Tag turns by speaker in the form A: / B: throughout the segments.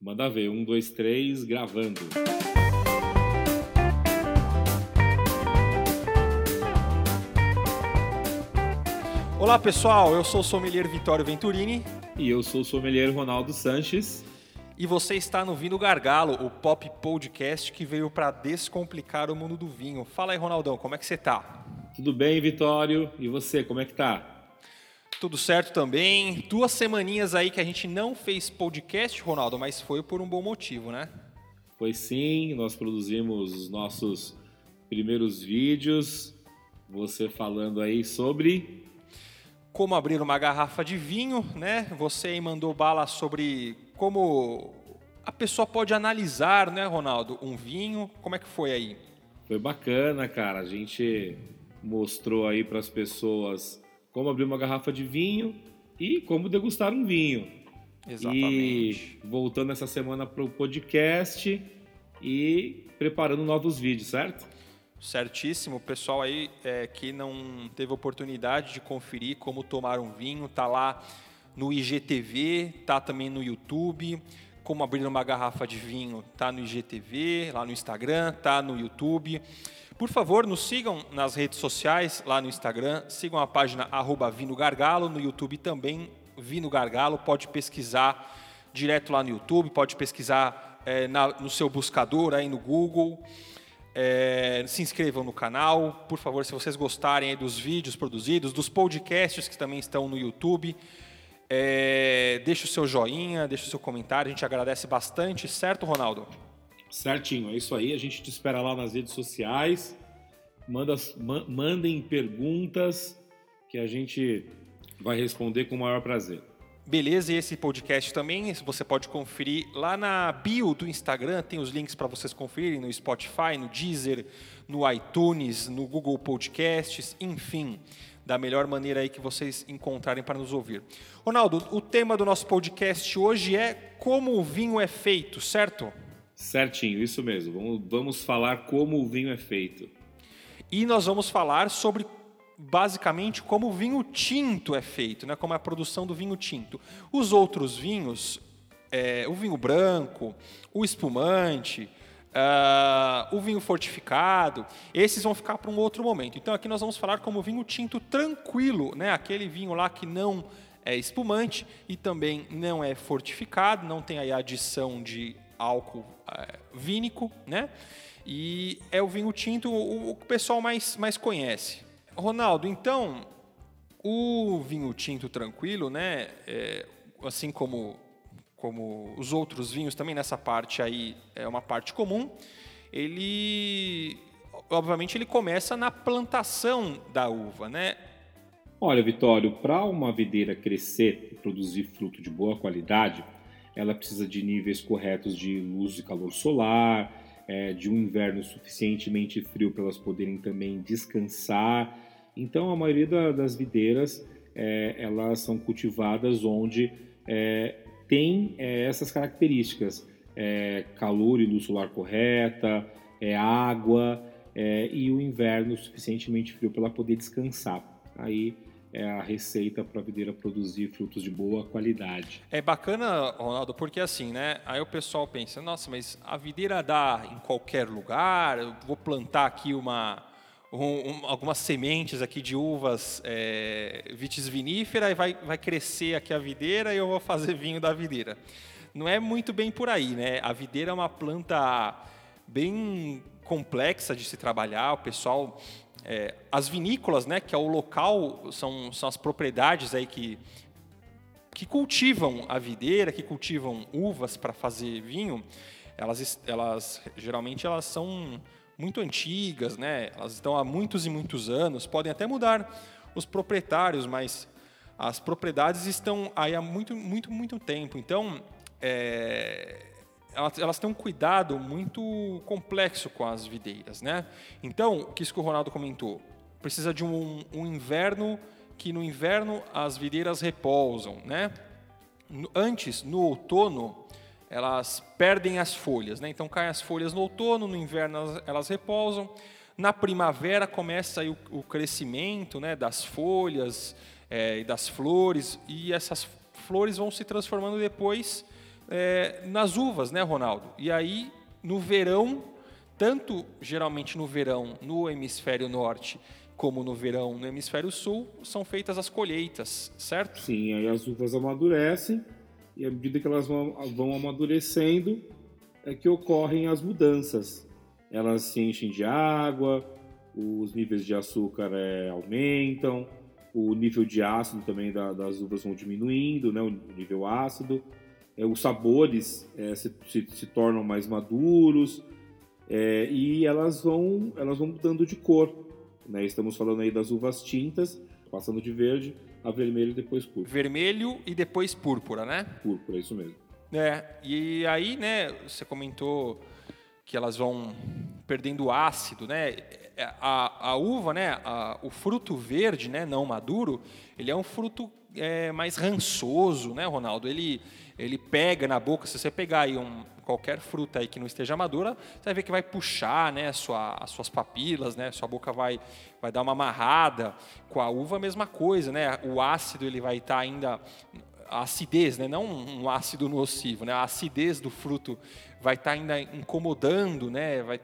A: Manda ver, um, dois, três, gravando.
B: Olá pessoal, eu sou o sommelier Vitório Venturini
A: E eu sou o sommelier Ronaldo Sanches.
B: e você está no Vino Gargalo, o pop podcast que veio para descomplicar o mundo do vinho. Fala aí, Ronaldão, como é que você tá?
A: Tudo bem, Vitório? E você, como é que tá?
B: Tudo certo também? Duas semaninhas aí que a gente não fez podcast, Ronaldo, mas foi por um bom motivo, né?
A: Pois sim, nós produzimos os nossos primeiros vídeos. Você falando aí sobre.
B: Como abrir uma garrafa de vinho, né? Você aí mandou bala sobre como a pessoa pode analisar, né, Ronaldo, um vinho. Como é que foi aí?
A: Foi bacana, cara. A gente mostrou aí para as pessoas como abrir uma garrafa de vinho e como degustar um vinho.
B: Exatamente.
A: E voltando essa semana para o podcast e preparando novos vídeos, certo?
B: Certíssimo. O pessoal aí é, que não teve oportunidade de conferir como tomar um vinho, tá lá no IGTV, tá também no YouTube. Como abrir uma garrafa de vinho, tá no IGTV, lá no Instagram, tá no YouTube. Por favor, nos sigam nas redes sociais, lá no Instagram, sigam a página arroba Vino Gargalo, no YouTube também, Vino Gargalo, pode pesquisar direto lá no YouTube, pode pesquisar é, na- no seu buscador aí no Google. É, se inscrevam no canal, por favor, se vocês gostarem dos vídeos produzidos, dos podcasts que também estão no YouTube. É, deixe o seu joinha, deixe o seu comentário, a gente agradece bastante, certo, Ronaldo?
A: Certinho, é isso aí. A gente te espera lá nas redes sociais. Manda, ma- mandem perguntas que a gente vai responder com o maior prazer.
B: Beleza, e esse podcast também você pode conferir lá na bio do Instagram, tem os links para vocês conferirem no Spotify, no Deezer, no iTunes, no Google Podcasts, enfim, da melhor maneira aí que vocês encontrarem para nos ouvir. Ronaldo, o tema do nosso podcast hoje é como o vinho é feito, certo?
A: Certinho, isso mesmo. Vamos, vamos falar como o vinho é feito.
B: E nós vamos falar sobre basicamente como o vinho tinto é feito, né? como é a produção do vinho tinto. Os outros vinhos, é, o vinho branco, o espumante, ah, o vinho fortificado, esses vão ficar para um outro momento. Então aqui nós vamos falar como vinho tinto tranquilo, né? aquele vinho lá que não é espumante e também não é fortificado, não tem aí adição de álcool é, vínico, né? E é o vinho tinto o, o que o pessoal mais, mais conhece. Ronaldo, então, o vinho tinto tranquilo, né? é, assim como, como os outros vinhos também, nessa parte aí é uma parte comum, ele, obviamente, ele começa na plantação da uva, né?
A: Olha, Vitório, para uma videira crescer e produzir fruto de boa qualidade, ela precisa de níveis corretos de luz e calor solar, é, de um inverno suficientemente frio para elas poderem também descansar. Então, a maioria da- das videiras é, elas são cultivadas onde é, tem é, essas características: é, calor e luz solar correta, é, água é, e o inverno suficientemente frio para ela poder descansar. Aí é a receita para a videira produzir frutos de boa qualidade.
B: É bacana, Ronaldo, porque assim, né? Aí o pessoal pensa, nossa, mas a videira dá em qualquer lugar, eu vou plantar aqui uma, um- um- algumas sementes aqui de uvas é, vitis vinífera e vai, vai crescer aqui a videira e eu vou fazer vinho da videira. Não é muito bem por aí, né? A videira é uma planta bem complexa de se trabalhar, o pessoal... é, as vinícolas, né, que é o local, são, são as propriedades aí que, que cultivam a videira, que cultivam uvas para fazer vinho, elas, elas geralmente elas são muito antigas, né? Elas estão há muitos e muitos anos, podem até mudar os proprietários, mas as propriedades estão aí há muito, muito, muito tempo. Então, é, elas, elas têm um cuidado muito complexo com as videiras, né? Então, o que o Ronaldo comentou, precisa de um, um inverno que no inverno as videiras repousam, né? Antes, no outono, elas perdem as folhas, né? Então caem as folhas no outono, no inverno elas, repousam. Na primavera começa aí o, o crescimento, né, das folhas eh, e das flores e essas flores vão se transformando depois é, nas uvas, né, Ronaldo? E aí, no verão, tanto geralmente no verão no hemisfério norte como no verão no hemisfério sul, são feitas as colheitas, certo?
A: Sim, aí as uvas amadurecem e à medida que elas vão, vão amadurecendo é que ocorrem as mudanças. Elas se enchem de água, os níveis de açúcar é, aumentam, o nível de ácido também da, das uvas vão diminuindo, né, o nível ácido, é, os sabores é, se, se, se, tornam mais maduros é, e elas vão, elas vão mudando de cor. Né? Estamos falando aí das uvas tintas, passando de verde a vermelho e depois púrpura.
B: Vermelho e depois púrpura, né?
A: Púrpura, isso mesmo.
B: É, e aí, né, você comentou que elas vão perdendo ácido, né? A, a uva, né, a, o fruto verde, né, não maduro, ele é um fruto é, mais rançoso, né, Ronaldo? Ele, ele pega na boca, se você pegar aí um, qualquer fruta aí que não esteja madura, você vai ver que vai puxar, né, sua, as suas papilas, né, sua boca vai, vai dar uma amarrada. Com a uva, a mesma coisa, né? O ácido ele vai estar ainda a acidez, né? não um ácido nocivo, né? a acidez do fruto vai estar ainda incomodando, né? vai,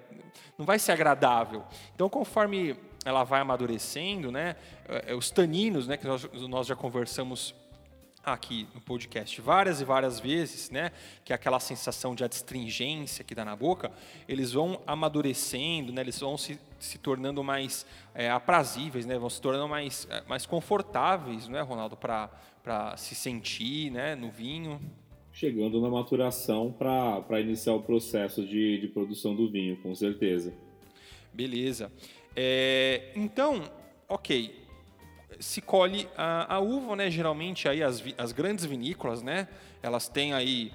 B: não vai ser agradável. Então, conforme ela vai amadurecendo, né? É, os taninos, né? que nós, nós já conversamos aqui no podcast várias e várias vezes, né, que é aquela sensação de adstringência que dá na boca, eles vão amadurecendo, né, eles vão se, se tornando mais é, aprazíveis, né, vão se tornando mais, é, mais confortáveis, não é, Ronaldo, para se sentir né, no vinho.
A: Chegando na maturação para iniciar o processo de, de produção do vinho, com certeza.
B: Beleza. É, então, ok, se colhe a, a, uva, né? Geralmente aí as, as grandes vinícolas, né? Elas têm aí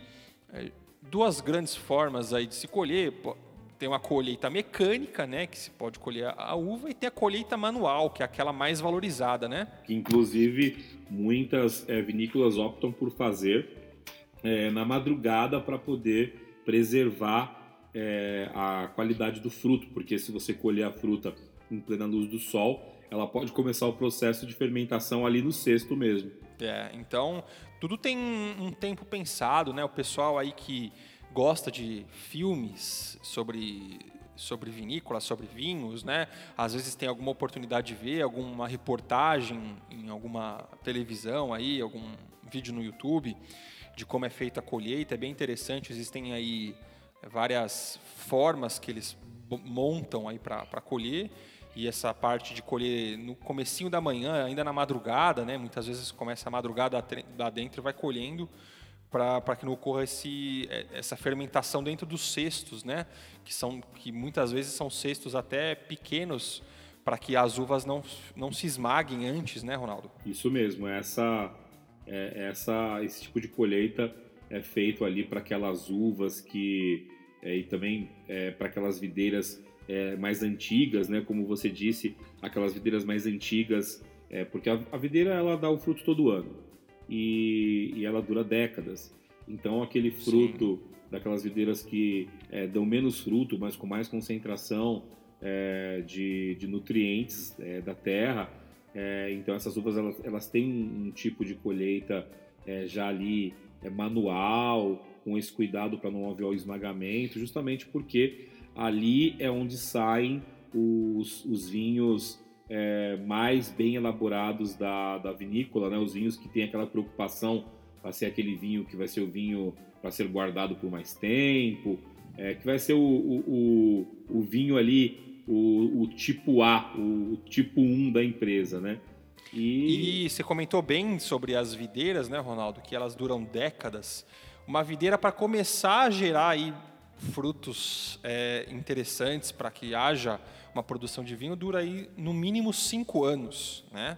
B: é, duas grandes formas aí de se colher. Tem uma colheita mecânica, né? Que se pode colher a, a uva e tem a colheita manual, que é aquela mais valorizada, né?
A: Que inclusive muitas é, vinícolas optam por fazer é, na madrugada para poder preservar é, a qualidade do fruto, porque se você colher a fruta em plena luz do sol, ela pode começar o processo de fermentação ali no cesto mesmo.
B: É, então tudo tem um tempo pensado, né? O pessoal aí que gosta de filmes sobre sobre vinícola, sobre vinhos, né? Às vezes tem alguma oportunidade de ver alguma reportagem em alguma televisão aí, algum vídeo no YouTube de como é feita a colheita, é bem interessante. Existem aí várias formas que eles montam aí para colher e essa parte de colher no comecinho da manhã, ainda na madrugada, né? Muitas vezes começa a madrugada lá dentro e vai colhendo para que não ocorra esse, é, essa fermentação dentro dos cestos, né? Que são que muitas vezes são cestos até pequenos para que as uvas não, não se esmaguem antes, né, Ronaldo?
A: Isso mesmo. Essa é, essa esse tipo de colheita é feito ali para aquelas uvas que é, e também é, para aquelas videiras é, mais antigas, né? Como você disse, aquelas videiras mais antigas, é, porque a, a, videira ela dá o fruto todo ano e, e ela dura décadas. Então aquele fruto Sim. daquelas videiras que é, dão menos fruto, mas com mais concentração é, de, de, nutrientes é, da terra. É, então essas uvas elas, elas têm um tipo de colheita já ali manual, com esse cuidado para não haver o esmagamento, justamente porque ali é onde saem os, os vinhos é, mais bem elaborados da, da vinícola, né? os vinhos que têm aquela preocupação para ser aquele vinho que vai ser o vinho para ser guardado por mais tempo, é, que vai ser o, o, o, o vinho ali, o, o, tipo A, o, tipo 1 da empresa, né?
B: E... e você comentou bem sobre as videiras, né, Ronaldo, que elas duram décadas. Uma videira para começar a gerar aí frutos é, interessantes para que haja uma produção de vinho dura aí no mínimo cinco anos, né?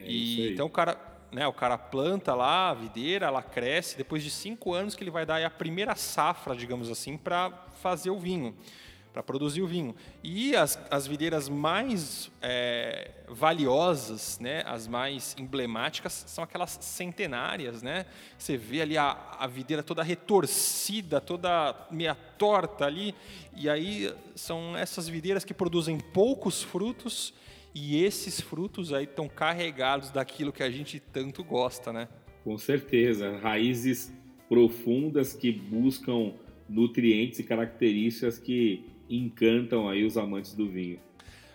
B: É e então o cara, né, o cara planta lá a videira, ela cresce. Depois de cinco anos que ele vai dar a primeira safra, digamos assim, para fazer o vinho para produzir o vinho. E as, as videiras mais é, valiosas, né, as mais emblemáticas, são aquelas centenárias. Né? Você vê ali a, a videira toda retorcida, toda meia torta ali, e aí são essas videiras que produzem poucos frutos, e esses frutos aí estão carregados daquilo que a gente tanto gosta, né?
A: Com certeza, raízes profundas que buscam nutrientes e características que encantam aí os amantes do vinho.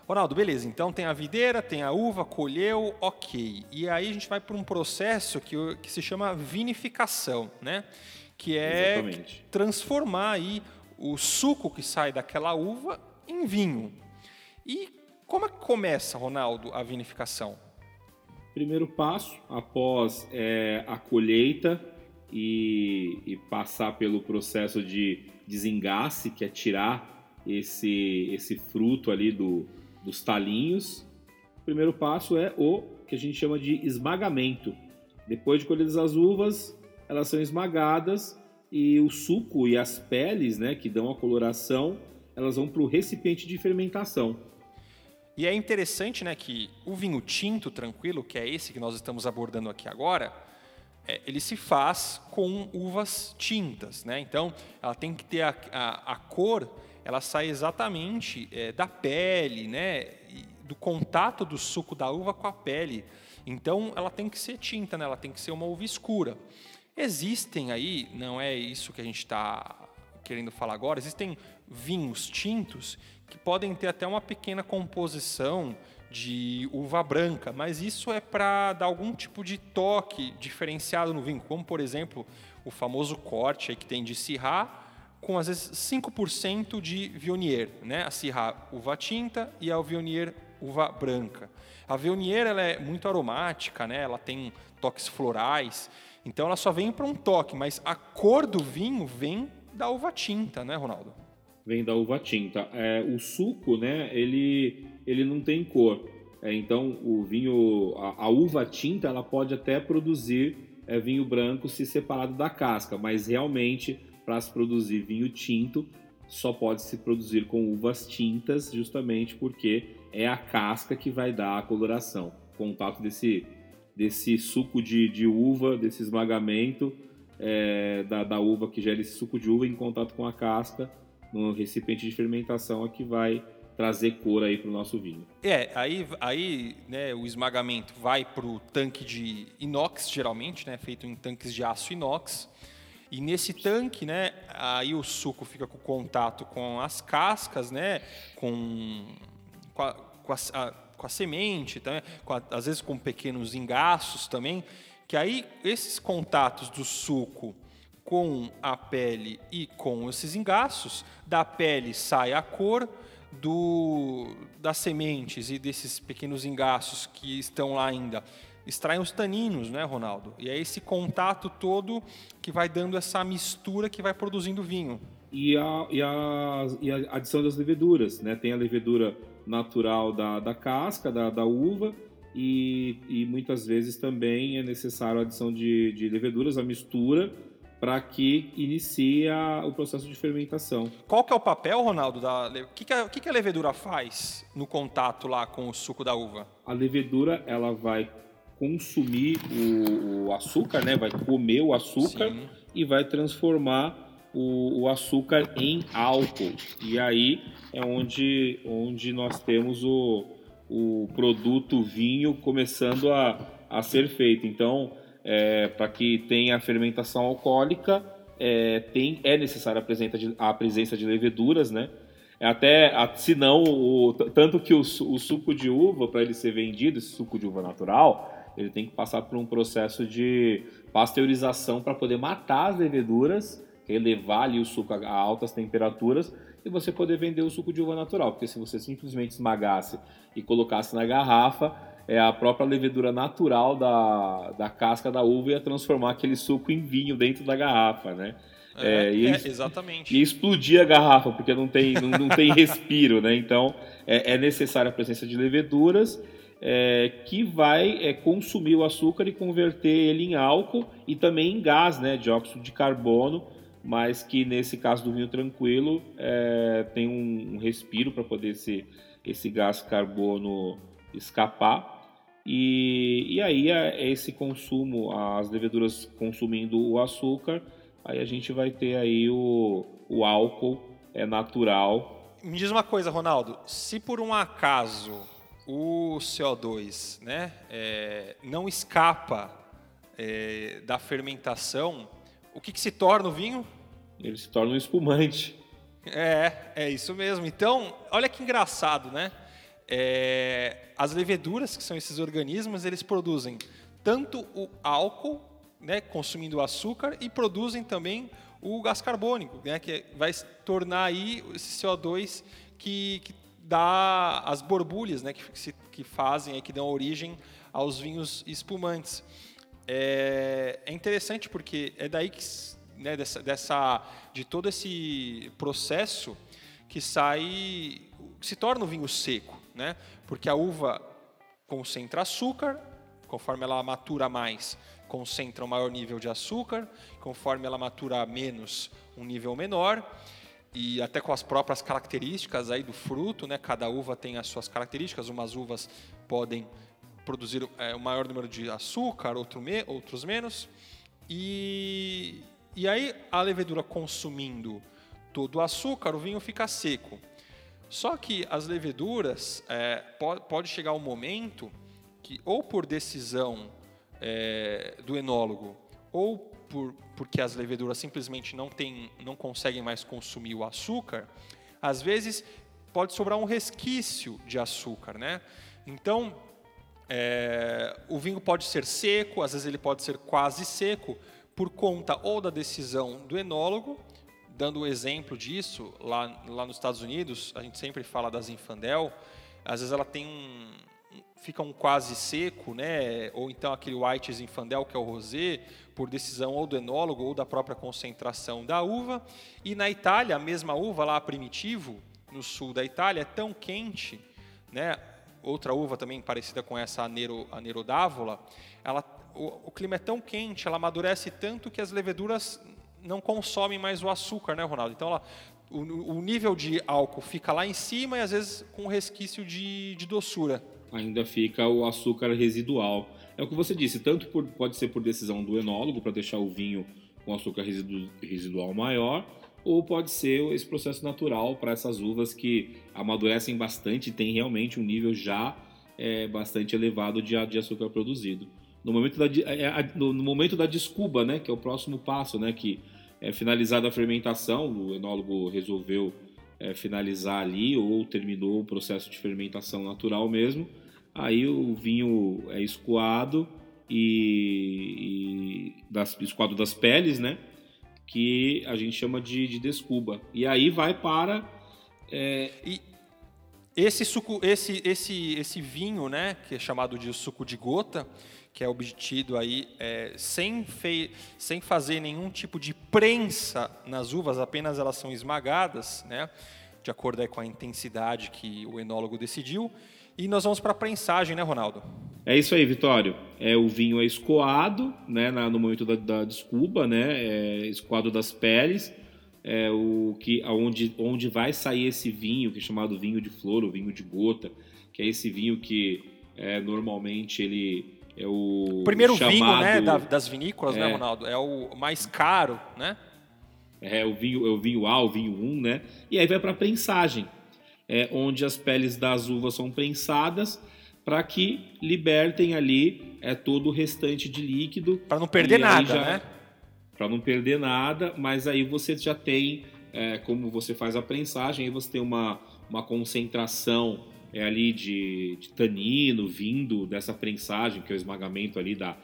B: Ronaldo, beleza. Então tem a videira, tem a uva, colheu, ok. E aí a gente vai para um processo que, que se chama vinificação, né? Que é Exatamente. transformar aí o suco que sai daquela uva em vinho. E como é que começa, Ronaldo, a vinificação?
A: Primeiro passo, após é, a colheita e, e passar pelo processo de desengasse, que é tirar esse, esse fruto ali do, dos talinhos. O primeiro passo é o que a gente chama de esmagamento. Depois de colhidas as uvas, elas são esmagadas e o suco e as peles, né, que dão a coloração, elas vão para o recipiente de fermentação.
B: E é interessante, né, que o vinho tinto tranquilo, que é esse que nós estamos abordando aqui agora, é, ele se faz com uvas tintas, né? Então, ela tem que ter a, a, a cor ela sai exatamente é, da pele, né? do contato do suco da uva com a pele. Então, ela tem que ser tinta, né? ela tem que ser uma uva escura. Existem aí, não é isso que a gente está querendo falar agora, existem vinhos tintos que podem ter até uma pequena composição de uva branca, mas isso é para dar algum tipo de toque diferenciado no vinho, como por exemplo o famoso corte que tem de Syrah com às vezes 5% de Viognier, né? A Syrah uva tinta e a Viognier uva branca. A Viognier ela é muito aromática, né? Ela tem toques florais, então ela só vem para um toque, mas a cor do vinho vem da uva tinta, né, Ronaldo?
A: Vem da uva tinta. É, o suco, né? Ele ele não tem cor. É, então o vinho, a, a, uva tinta, ela pode até produzir é, vinho branco se separado da casca, mas realmente para se produzir vinho tinto, só pode se produzir com uvas tintas, justamente porque é a casca que vai dar a coloração. O contato desse, desse suco de, de uva, desse esmagamento é, da, da uva que gera esse suco de uva em contato com a casca no recipiente de fermentação é que vai trazer cor aí para o nosso vinho.
B: É, aí, aí né, o esmagamento vai para o tanque de inox, geralmente, né, feito em tanques de aço inox. E nesse tanque, né, aí o suco fica com contato com as cascas, né, com, com, a, com, a, com a semente, também, com a, às vezes com pequenos engaços também, que aí esses contatos do suco com a pele e com esses engaços, da pele sai a cor, do, das sementes e desses pequenos engaços que estão lá ainda extraem os taninos, né, Ronaldo? E é esse contato todo que vai dando essa mistura que vai produzindo vinho.
A: E a, e a, e a adição das leveduras, né? Tem a levedura natural da, da casca, da, da uva, e, e muitas vezes também é necessário a adição de, de leveduras, a mistura, para que inicie a, o processo de fermentação.
B: Qual que é o papel, Ronaldo? Da, o que, que, a, que, que a levedura faz no contato lá com o suco da uva?
A: A levedura ela vai consumir o, o açúcar, né? Vai comer o açúcar Sim. e vai transformar o, o, açúcar em álcool. E aí é onde, onde nós temos o, o produto vinho começando a, a ser feito. Então, é, para que tenha a fermentação alcoólica, é, tem, é necessária a presença de, a presença de leveduras, né? Até, se não, o, tanto que o, o suco de uva, para ele ser vendido, esse suco de uva natural, ele tem que passar por um processo de pasteurização para poder matar as leveduras, elevar ali o suco a altas temperaturas e você poder vender o suco de uva natural. Porque se você simplesmente esmagasse e colocasse na garrafa, é a própria levedura natural da, da casca da uva ia transformar aquele suco em vinho dentro da garrafa, né?
B: É, é, e, é, exatamente.
A: E explodir a garrafa, porque não tem, não, não tem respiro, né? Então é, é necessária a presença de leveduras é, que vai é, consumir o açúcar e converter ele em álcool e também em gás, né, dióxido de carbono, mas que nesse caso do vinho tranquilo é, tem um, um respiro para poder esse, esse gás carbono escapar. E, e aí é, é esse consumo, as leveduras consumindo o açúcar, aí a gente vai ter aí o, o álcool é natural.
B: Me diz uma coisa, Ronaldo, se por um acaso o CO2 né, é, não escapa é, da fermentação o que, que se torna o vinho?
A: Ele se torna um espumante.
B: É, é isso mesmo. Então, olha que engraçado, né? É, as leveduras, que são esses organismos, eles produzem tanto o álcool, né, consumindo açúcar, e produzem também o gás carbônico, né, que vai tornar aí esse CO2 que, que dá as borbulhas, né, que, se, que fazem, aí, que dão origem aos vinhos espumantes. É, é interessante porque é daí que né, dessa, dessa, de todo esse processo que sai, se torna o vinho seco, né? Porque a uva concentra açúcar, conforme ela matura mais, concentra um maior nível de açúcar, conforme ela matura menos, um nível menor, e até com as próprias características aí do fruto, né? Cada uva tem as suas características, umas uvas podem produzir é, um maior número de açúcar, outro me, outros menos, e, e aí a levedura consumindo todo o açúcar, o vinho fica seco. Só que as leveduras, é, pode, pode chegar um momento que, ou por decisão é, do enólogo, ou por, porque as leveduras simplesmente não, tem, não conseguem mais consumir o açúcar, às vezes pode sobrar um resquício de açúcar. Né? Então, é, o vinho pode ser seco, às vezes ele pode ser quase seco, por conta ou da decisão do enólogo, dando o exemplo disso, lá, lá nos Estados Unidos, a gente sempre fala das Infandel, às vezes ela tem um, fica um quase seco, né? ou então aquele White Infandel, que é o rosé, por decisão ou do enólogo ou da própria concentração da uva. E na Itália, a mesma uva lá, primitivo, no sul da Itália, é tão quente, né? outra uva também parecida com essa, a, Nero, a ela o, o, clima é tão quente, ela amadurece tanto que as leveduras não consomem mais o açúcar, né, Ronaldo? Então, ela, o, o, nível de álcool fica lá em cima e às vezes com resquício de, de doçura.
A: Ainda fica o açúcar residual. É o que você disse, tanto por, pode ser por decisão do enólogo para deixar o vinho com açúcar residu, residual maior, ou pode ser esse processo natural para essas uvas que amadurecem bastante e tem realmente um nível já é, bastante elevado de, de açúcar produzido. No momento da, é, é no, momento da descuba, né, que é o próximo passo, né, que é finalizada a fermentação, o enólogo resolveu é, finalizar ali ou terminou o processo de fermentação natural mesmo, aí o vinho é escoado e, e das, escoado das peles, né, que a gente chama de, de descuba. E aí vai para...
B: É, e esse, suco, esse, esse, esse vinho, né, que é chamado de suco de gota, que é obtido aí é, sem, fei sem fazer nenhum tipo de prensa nas uvas, apenas elas são esmagadas, né, de acordo com a intensidade que o enólogo decidiu. E nós vamos para a prensagem, né, Ronaldo?
A: É isso aí, Vitório. É, o vinho é escoado né, na, no momento da, da descuba, né, é escoado das peles, é o que aonde onde vai sair esse vinho que é chamado vinho de flor, o vinho de gota, que é esse vinho que é, normalmente ele é o,
B: primeiro chamado, vinho né, da, das vinícolas, né, é, né, Ronaldo? É o mais caro, né?
A: É o vinho, é o vinho A, o vinho 1, né? E aí vai para a prensagem, é, onde as peles das uvas são prensadas para que libertem ali é, todo o restante de líquido.
B: Para não perder nada, já, né?
A: Para não perder nada, mas aí você já tem, é, como você faz a prensagem, aí você tem uma, uma concentração é ali de, de, tanino vindo dessa prensagem, que é o esmagamento ali da,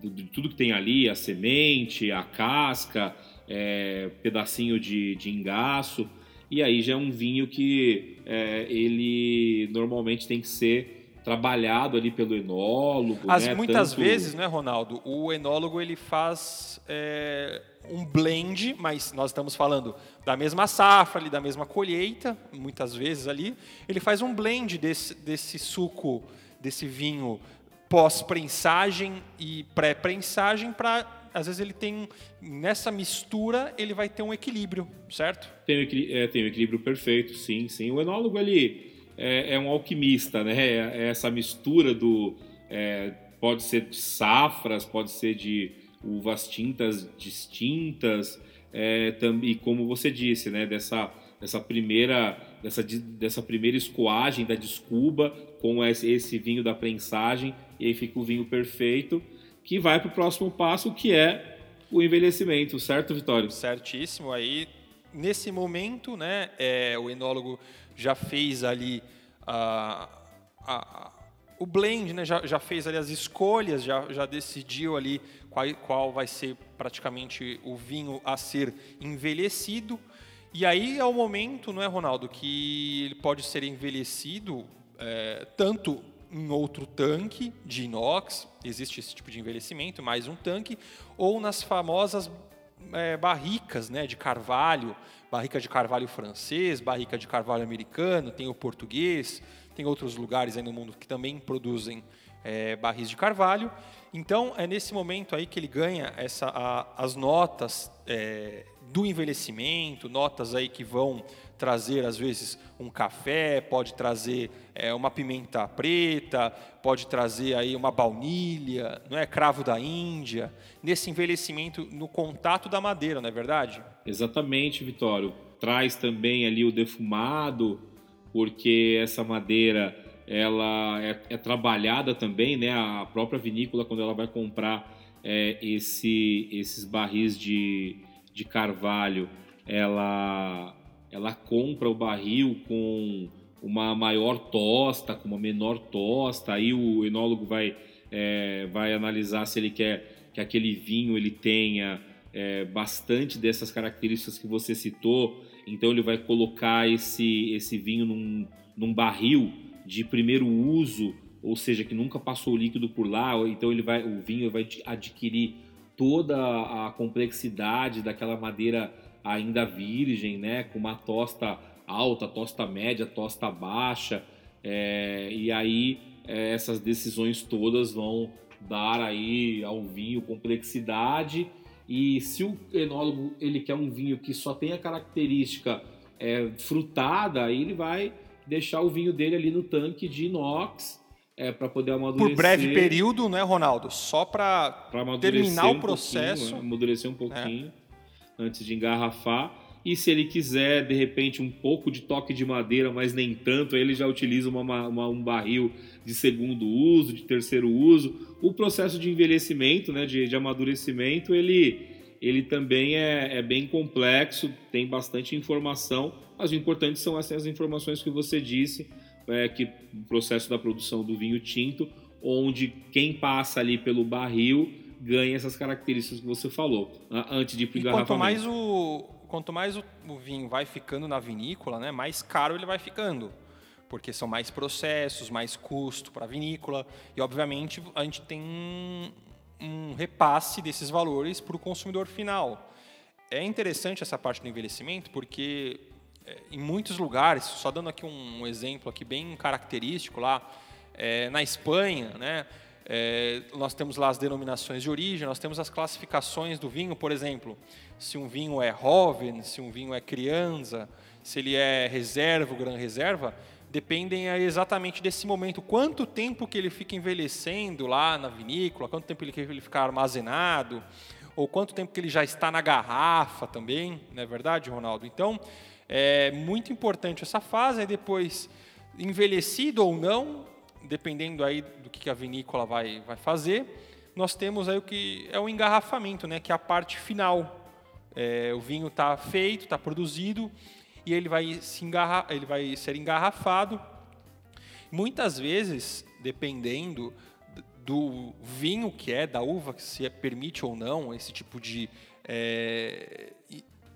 A: de, tudo que tem ali, a semente, a casca, é, pedacinho de, de engaço. E aí já é um vinho que é, ele normalmente tem que ser trabalhado ali pelo enólogo.
B: As,
A: né?
B: Muitas Tanto... vezes, né, Ronaldo, o enólogo ele faz é, um blend, mas nós estamos falando da mesma safra, ali, da mesma colheita, muitas vezes ali. Ele faz um blend desse, desse suco, desse vinho pós-prensagem e pré-prensagem para às vezes ele tem nessa mistura ele vai ter um equilíbrio, certo?
A: Tem, é, tem um equilíbrio perfeito, sim, sim. O enólogo ele é, é um alquimista, né? É, é essa mistura do. É, pode ser de safras, pode ser de uvas tintas distintas, é, e como você disse, né? Dessa, dessa primeira. Dessa, dessa primeira escoagem da descuba com esse, esse vinho da prensagem, e aí fica o vinho perfeito, que vai para o próximo passo, que é o envelhecimento, certo, Vitório?
B: Certíssimo. Aí, nesse momento, né, é, o enólogo já fez ali a, a, o blend, né, já, já fez ali as escolhas, já, já decidiu ali qual, qual vai ser praticamente o vinho a ser envelhecido. E aí é o momento, não é, Ronaldo, que ele pode ser envelhecido é, tanto em outro tanque de inox, existe esse tipo de envelhecimento, mais um tanque, ou nas famosas é, barricas né, de carvalho, barrica de carvalho francês, barrica de carvalho americano, tem o português, tem outros lugares aí no mundo que também produzem é, barris de carvalho. Então, é nesse momento aí que ele ganha essa, a, as notas é, do envelhecimento, notas aí que vão trazer, às vezes, um café, pode trazer é, uma pimenta preta, pode trazer aí uma baunilha, não é? cravo da Índia, nesse envelhecimento no contato da madeira, não é verdade?
A: Exatamente, Vitório. Traz também ali o defumado, porque essa madeira ela é, é trabalhada também, né? A própria vinícola, quando ela vai comprar é, esse, esses barris de, de carvalho, ela ela compra o barril com uma maior tosta, com uma menor tosta, aí o enólogo vai, é, vai analisar se ele quer que aquele vinho ele tenha é, bastante dessas características que você citou, então ele vai colocar esse, esse vinho num, num barril de primeiro uso, ou seja, que nunca passou o líquido por lá, então ele vai, o vinho vai adquirir toda a complexidade daquela madeira ainda virgem, né, com uma tosta alta, tosta média, tosta baixa, é, e aí é, essas decisões todas vão dar aí ao vinho complexidade e se o enólogo ele quer um vinho que só tem a característica é, frutada, aí ele vai deixar o vinho dele ali no tanque de inox é, para poder amadurecer.
B: Por breve período, né, Ronaldo? Só para terminar um o processo.
A: Né, amadurecer um pouquinho. É antes de engarrafar. E se ele quiser, de repente, um pouco de toque de madeira, mas nem tanto, aí ele já utiliza uma, uma, um barril de segundo uso, de terceiro uso. O processo de envelhecimento, né, de, de amadurecimento, ele, ele também é, é, bem complexo, tem bastante informação, mas o importante são essas informações que você disse, é, que o processo da produção do vinho tinto, onde quem passa ali pelo barril ganha essas características que você falou, antes de ir para o engarrafamento.
B: Quanto mais o, quanto mais o, o, vinho vai ficando na vinícola, né, mais caro ele vai ficando. Porque são mais processos, mais custo para a vinícola. E, obviamente, a gente tem um, um repasse desses valores para o consumidor final. É interessante essa parte do envelhecimento porque é, em muitos lugares, só dando aqui um exemplo aqui bem característico lá, é, na Espanha, né, é, nós temos lá as denominações de origem, nós temos as classificações do vinho, por exemplo, se um vinho é jovem, se um vinho é criança, se ele é reserva gran reserva, dependem exatamente desse momento, quanto tempo que ele fica envelhecendo lá na vinícola, quanto tempo ele, ele fica armazenado, ou quanto tempo que ele já está na garrafa também, não é verdade, Ronaldo? Então, é muito importante essa fase, aí depois, envelhecido ou não, dependendo aí do que a vinícola vai, vai fazer, nós temos aí o que é o engarrafamento, né, que é a parte final. É, o vinho está feito, está produzido e ele vai, se engarra, ele vai ser engarrafado. Muitas vezes, dependendo do vinho que é, da uva, se é, permite ou não esse tipo de é,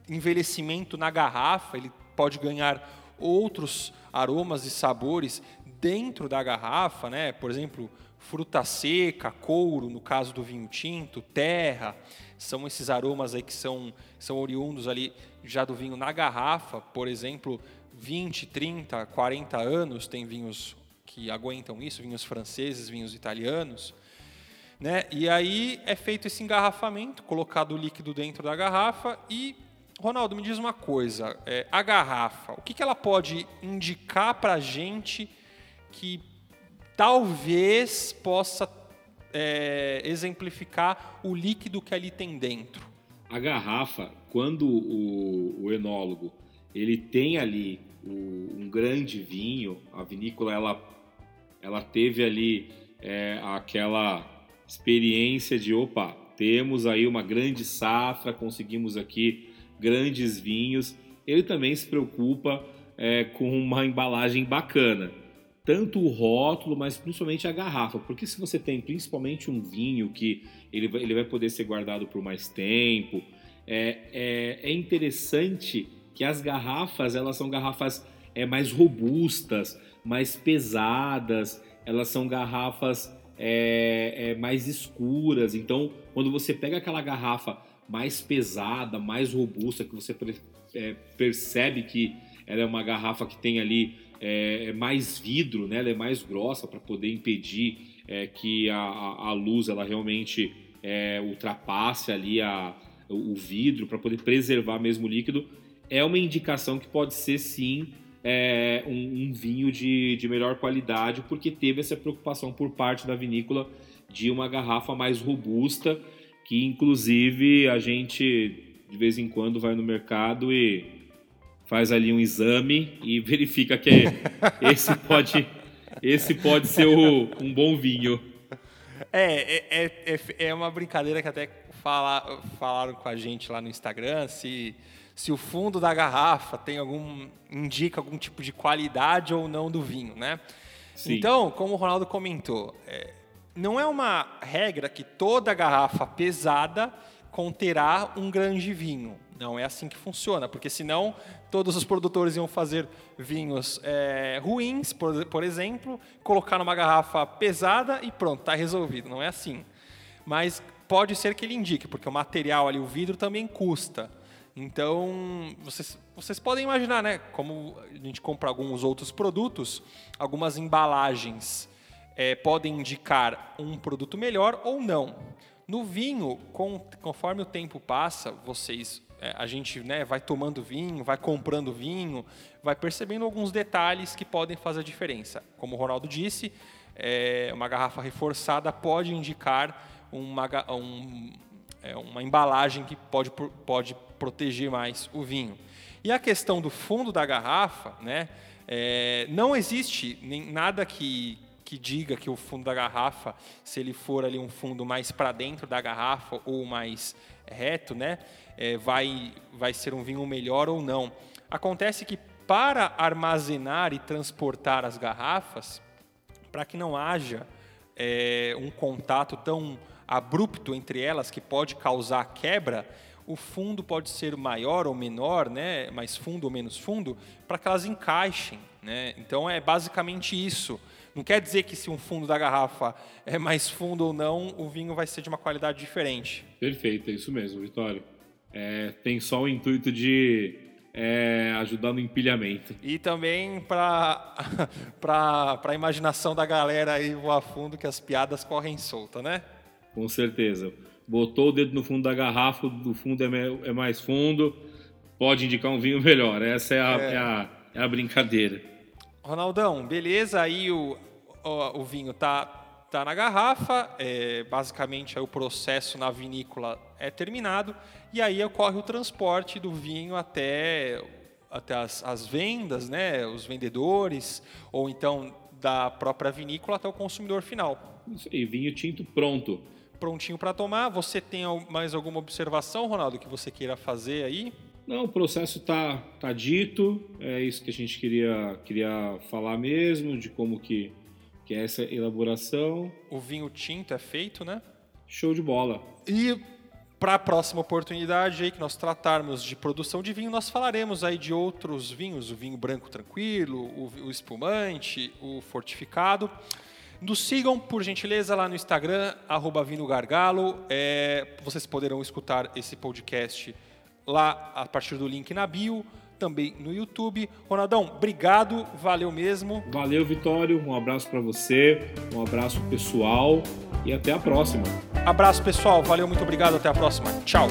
B: envelhecimento na garrafa, ele pode ganhar outros aromas e sabores dentro da garrafa, né? Por exemplo, fruta seca, couro, no caso do vinho tinto, terra, são esses aromas aí que são, são oriundos ali já do vinho na garrafa, por exemplo, 20, 30, 40 anos, tem vinhos que aguentam isso, vinhos franceses, vinhos italianos, né? E aí é feito esse engarrafamento, colocado o líquido dentro da garrafa e Ronaldo, me diz uma coisa, é, a garrafa, o que, que ela pode indicar para a gente que talvez possa é, exemplificar o líquido que ali tem dentro.
A: A garrafa, quando o, o enólogo ele tem ali o, um grande vinho, a vinícola ela, ela teve ali é, aquela experiência de opa, temos aí uma grande safra, conseguimos aqui grandes vinhos. Ele também se preocupa é, com uma embalagem bacana, tanto o rótulo, mas principalmente a garrafa, porque se você tem principalmente um vinho que ele vai, ele vai poder ser guardado por mais tempo, é, é, é interessante que as garrafas elas são garrafas é, mais robustas, mais pesadas, elas são garrafas é, é, mais escuras. Então, quando você pega aquela garrafa mais pesada, mais robusta, que você é, percebe que ela é uma garrafa que tem ali é, é mais vidro, né? ela é mais grossa para poder impedir é, que a, a, luz ela realmente é, ultrapasse ali a, o vidro para poder preservar mesmo o líquido, é uma indicação que pode ser sim é, um, um, vinho de, de melhor qualidade, porque teve essa preocupação por parte da vinícola de uma garrafa mais robusta, que inclusive a gente de vez em quando vai no mercado e faz ali um exame e verifica que esse pode, esse pode ser o, um bom vinho.
B: É, é, é, é uma brincadeira que até fala, falaram com a gente lá no Instagram, se se o fundo da garrafa tem algum indica algum tipo de qualidade ou não do vinho, né? Sim. Então, como o Ronaldo comentou, é, não é uma regra que toda garrafa pesada conterá um grande vinho. Não é assim que funciona, porque senão todos os produtores iam fazer vinhos é, ruins, por, por exemplo, colocar numa garrafa pesada e pronto, está resolvido. Não é assim. Mas pode ser que ele indique, porque o material ali, o vidro, também custa. Então, vocês, vocês podem imaginar, né? Como a gente compra alguns outros produtos, algumas embalagens é, podem indicar um produto melhor ou não. No vinho, com, conforme o tempo passa, vocês, a gente né, vai tomando vinho, vai comprando vinho, vai percebendo alguns detalhes que podem fazer a diferença. Como o Ronaldo disse, é, uma garrafa reforçada pode indicar uma, um, é, uma embalagem que pode, pode proteger mais o vinho. E a questão do fundo da garrafa, né, é, não existe nem nada que, que diga que o fundo da garrafa, se ele for ali um fundo mais para dentro da garrafa ou mais reto, né, é, vai, vai ser um vinho melhor ou não. Acontece que para armazenar e transportar as garrafas, para que não haja é, um contato tão abrupto entre elas que pode causar quebra, o fundo pode ser maior ou menor, né, mais fundo ou menos fundo, para que elas encaixem. Né? Então é basicamente isso. Não quer dizer que se um fundo da garrafa é mais fundo ou não, o vinho vai ser de uma qualidade diferente.
A: Perfeito, é isso mesmo, Vitório. É, tem só o intuito de é, ajudar no empilhamento.
B: E também para a imaginação da galera aí voar fundo que as piadas correm solta, né?
A: Com certeza. Botou o dedo no fundo da garrafa, o fundo é, é mais fundo, pode indicar um vinho melhor. Essa é a, é. É a, é a brincadeira.
B: Ronaldão, beleza? Aí o, o, o vinho tá, tá na garrafa, é, basicamente o processo na vinícola é terminado, e aí ocorre o transporte do vinho até, até as, as vendas, né, os vendedores, ou então da própria vinícola até o consumidor final.
A: Isso aí, vinho tinto pronto
B: prontinho para tomar. Você tem mais alguma observação, Ronaldo, que você queira fazer aí?
A: Não, o processo está tá dito, é isso que a gente queria, queria falar mesmo, de como que, que é essa elaboração.
B: O vinho tinto é feito, né?
A: Show de bola.
B: E para a próxima oportunidade aí que nós tratarmos de produção de vinho, nós falaremos aí de outros vinhos, o vinho branco tranquilo, o, o espumante, o fortificado. Nos sigam, por gentileza, lá no Instagram, arroba Gargalo. É, vocês poderão escutar esse podcast lá a partir do link na bio, também no YouTube. Ronaldão, obrigado, valeu mesmo.
A: Valeu, Vitório. Um abraço para você, um abraço pessoal e até a próxima.
B: Abraço, pessoal. Valeu, muito obrigado. Até a próxima. Tchau.